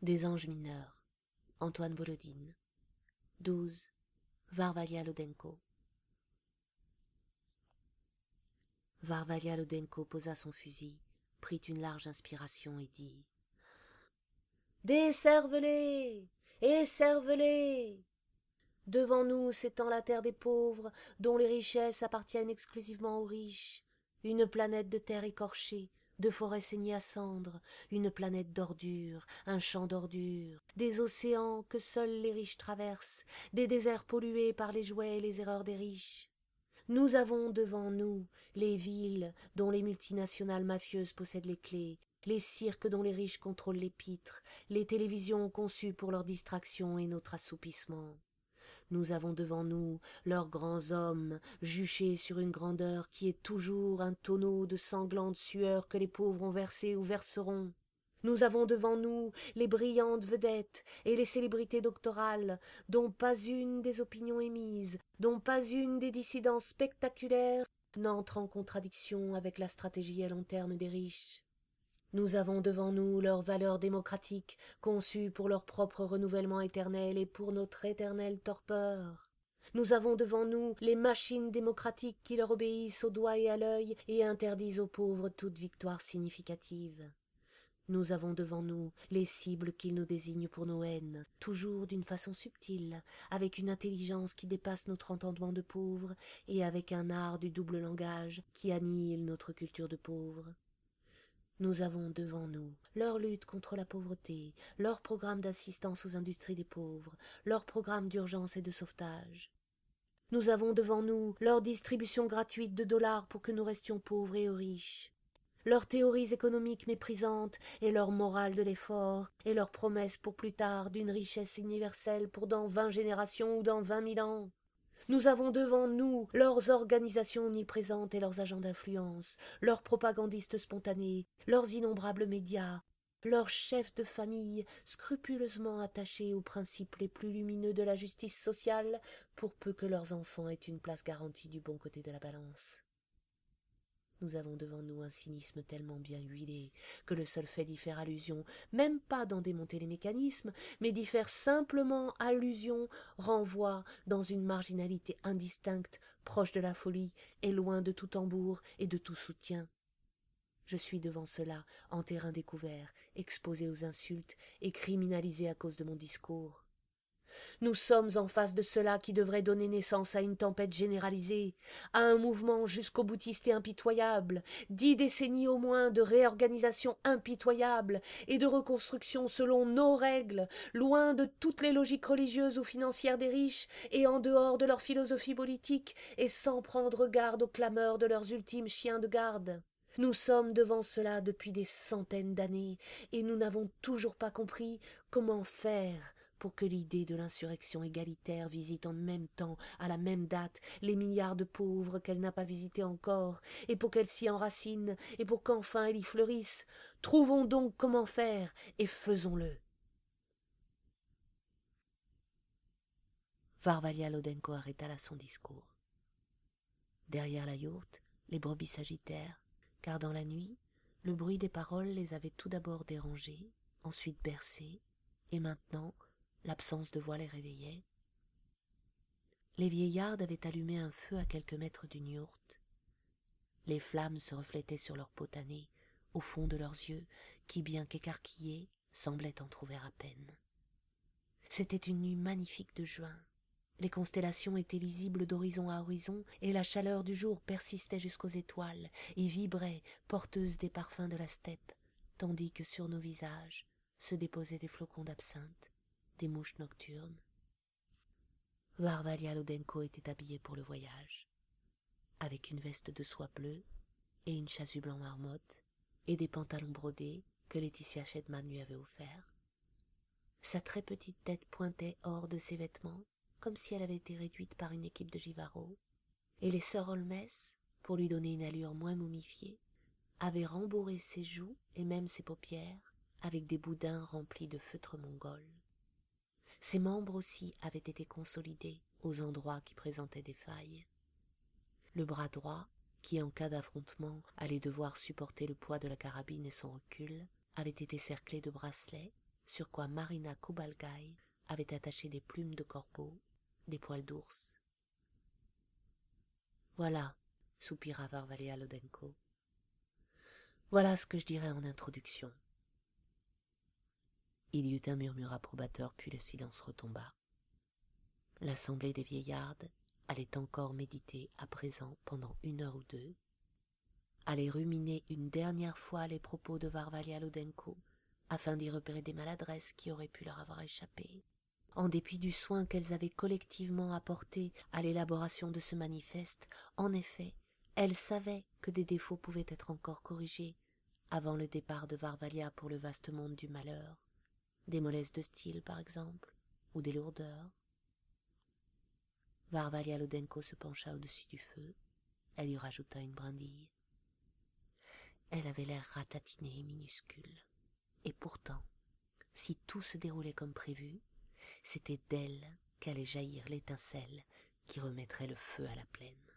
Des anges mineurs. Antoine Volodine. 12. Varvalia Lodenko. Varvalia Lodenko posa son fusil, prit une large inspiration et dit Des cervelets Et cervelets Devant nous s'étend la terre des pauvres, dont les richesses appartiennent exclusivement aux riches, une planète de terre écorchée, de forêts saignées à cendres, une planète d'ordures, un champ d'ordures, des océans que seuls les riches traversent, des déserts pollués par les jouets et les erreurs des riches. Nous avons devant nous les villes dont les multinationales mafieuses possèdent les clés, les cirques dont les riches contrôlent les pitres, les télévisions conçues pour leur distraction et notre assoupissement. Nous avons devant nous leurs grands hommes, juchés sur une grandeur qui est toujours un tonneau de sanglantes sueurs que les pauvres ont versées ou verseront. Nous avons devant nous les brillantes vedettes et les célébrités doctorales, dont pas une des opinions émises, dont pas une des dissidences spectaculaires n'entre en contradiction avec la stratégie à long terme des riches. Nous avons devant nous leurs valeurs démocratiques, conçues pour leur propre renouvellement éternel et pour notre éternelle torpeur. Nous avons devant nous les machines démocratiques qui leur obéissent au doigt et à l'œil et interdisent aux pauvres toute victoire significative. Nous avons devant nous les cibles qu'ils nous désignent pour nos haines, toujours d'une façon subtile, avec une intelligence qui dépasse notre entendement de pauvres et avec un art du double langage qui annihile notre culture de pauvres. Nous avons devant nous leur lutte contre la pauvreté, leur programme d'assistance aux industries des pauvres, leur programme d'urgence et de sauvetage. Nous avons devant nous leur distribution gratuite de dollars pour que nous restions pauvres et riches, leurs théories économiques méprisantes et leur morale de l'effort et leurs promesses pour plus tard d'une richesse universelle pour dans vingt générations ou dans vingt mille ans. Nous avons devant nous leurs organisations omniprésentes et leurs agents d'influence, leurs propagandistes spontanés, leurs innombrables médias, leurs chefs de famille scrupuleusement attachés aux principes les plus lumineux de la justice sociale pour peu que leurs enfants aient une place garantie du bon côté de la balance. Nous avons devant nous un cynisme tellement bien huilé que le seul fait d'y faire allusion, même pas d'en démonter les mécanismes, mais d'y faire simplement allusion, renvoie dans une marginalité indistincte, proche de la folie et loin de tout tambour et de tout soutien. Je suis devant cela, en terrain découvert, exposé aux insultes et criminalisé à cause de mon discours. Nous sommes en face de cela qui devrait donner naissance à une tempête généralisée, à un mouvement jusqu'au boutiste et impitoyable, dix décennies au moins de réorganisation impitoyable et de reconstruction selon nos règles, loin de toutes les logiques religieuses ou financières des riches et en dehors de leur philosophie politique et sans prendre garde aux clameurs de leurs ultimes chiens de garde. Nous sommes devant cela depuis des centaines d'années, et nous n'avons toujours pas compris comment faire pour que l'idée de l'insurrection égalitaire visite en même temps, à la même date, les milliards de pauvres qu'elle n'a pas visités encore, et pour qu'elle s'y enracine, et pour qu'enfin elle y fleurisse. Trouvons donc comment faire, et faisons-le. Varvalia Lodenko arrêta là son discours. Derrière la yourte, les brebis s'agitèrent, car dans la nuit, le bruit des paroles les avait tout d'abord dérangés, ensuite bercés, et maintenant l'absence de voix les réveillait. Les vieillards avaient allumé un feu à quelques mètres d'une yourte. Les flammes se reflétaient sur leurs potanés, au fond de leurs yeux, qui, bien qu'écarquillés, semblaient en trouver à peine. C'était une nuit magnifique de juin. Les constellations étaient lisibles d'horizon à horizon, et la chaleur du jour persistait jusqu'aux étoiles, et vibrait, porteuse des parfums de la steppe, tandis que sur nos visages se déposaient des flocons d'absinthe, des mouches nocturnes. Varvalia Lodenko était habillée pour le voyage, avec une veste de soie bleue et une chasuble blanc marmotte et des pantalons brodés que Laetitia Shedman lui avait offerts. Sa très petite tête pointait hors de ses vêtements, comme si elle avait été réduite par une équipe de Givaro, et les sœurs Holmes, pour lui donner une allure moins momifiée, avaient rembourré ses joues et même ses paupières avec des boudins remplis de feutre mongol. Ses membres aussi avaient été consolidés aux endroits qui présentaient des failles. Le bras droit, qui en cas d'affrontement allait devoir supporter le poids de la carabine et son recul, avait été cerclé de bracelets, sur quoi Marina Kubalgaï avait attaché des plumes de corbeau, des poils d'ours. Voilà, soupira Varvalia Lodenko. Voilà ce que je dirais en introduction. Il y eut un murmure approbateur, puis le silence retomba. L'assemblée des vieillardes allait encore méditer à présent pendant une heure ou deux, allait ruminer une dernière fois les propos de Varvalia Lodenko, afin d'y repérer des maladresses qui auraient pu leur avoir échappé. En dépit du soin qu'elles avaient collectivement apporté à l'élaboration de ce manifeste, en effet, elles savaient que des défauts pouvaient être encore corrigés avant le départ de Varvalia pour le vaste monde du malheur, des mollesses de style par exemple, ou des lourdeurs. Varvalia Lodenko se pencha au-dessus du feu, elle y rajouta une brindille. Elle avait l'air ratatinée et minuscule. Et pourtant, si tout se déroulait comme prévu, c'était d'elle qu'allait jaillir l'étincelle qui remettrait le feu à la plaine.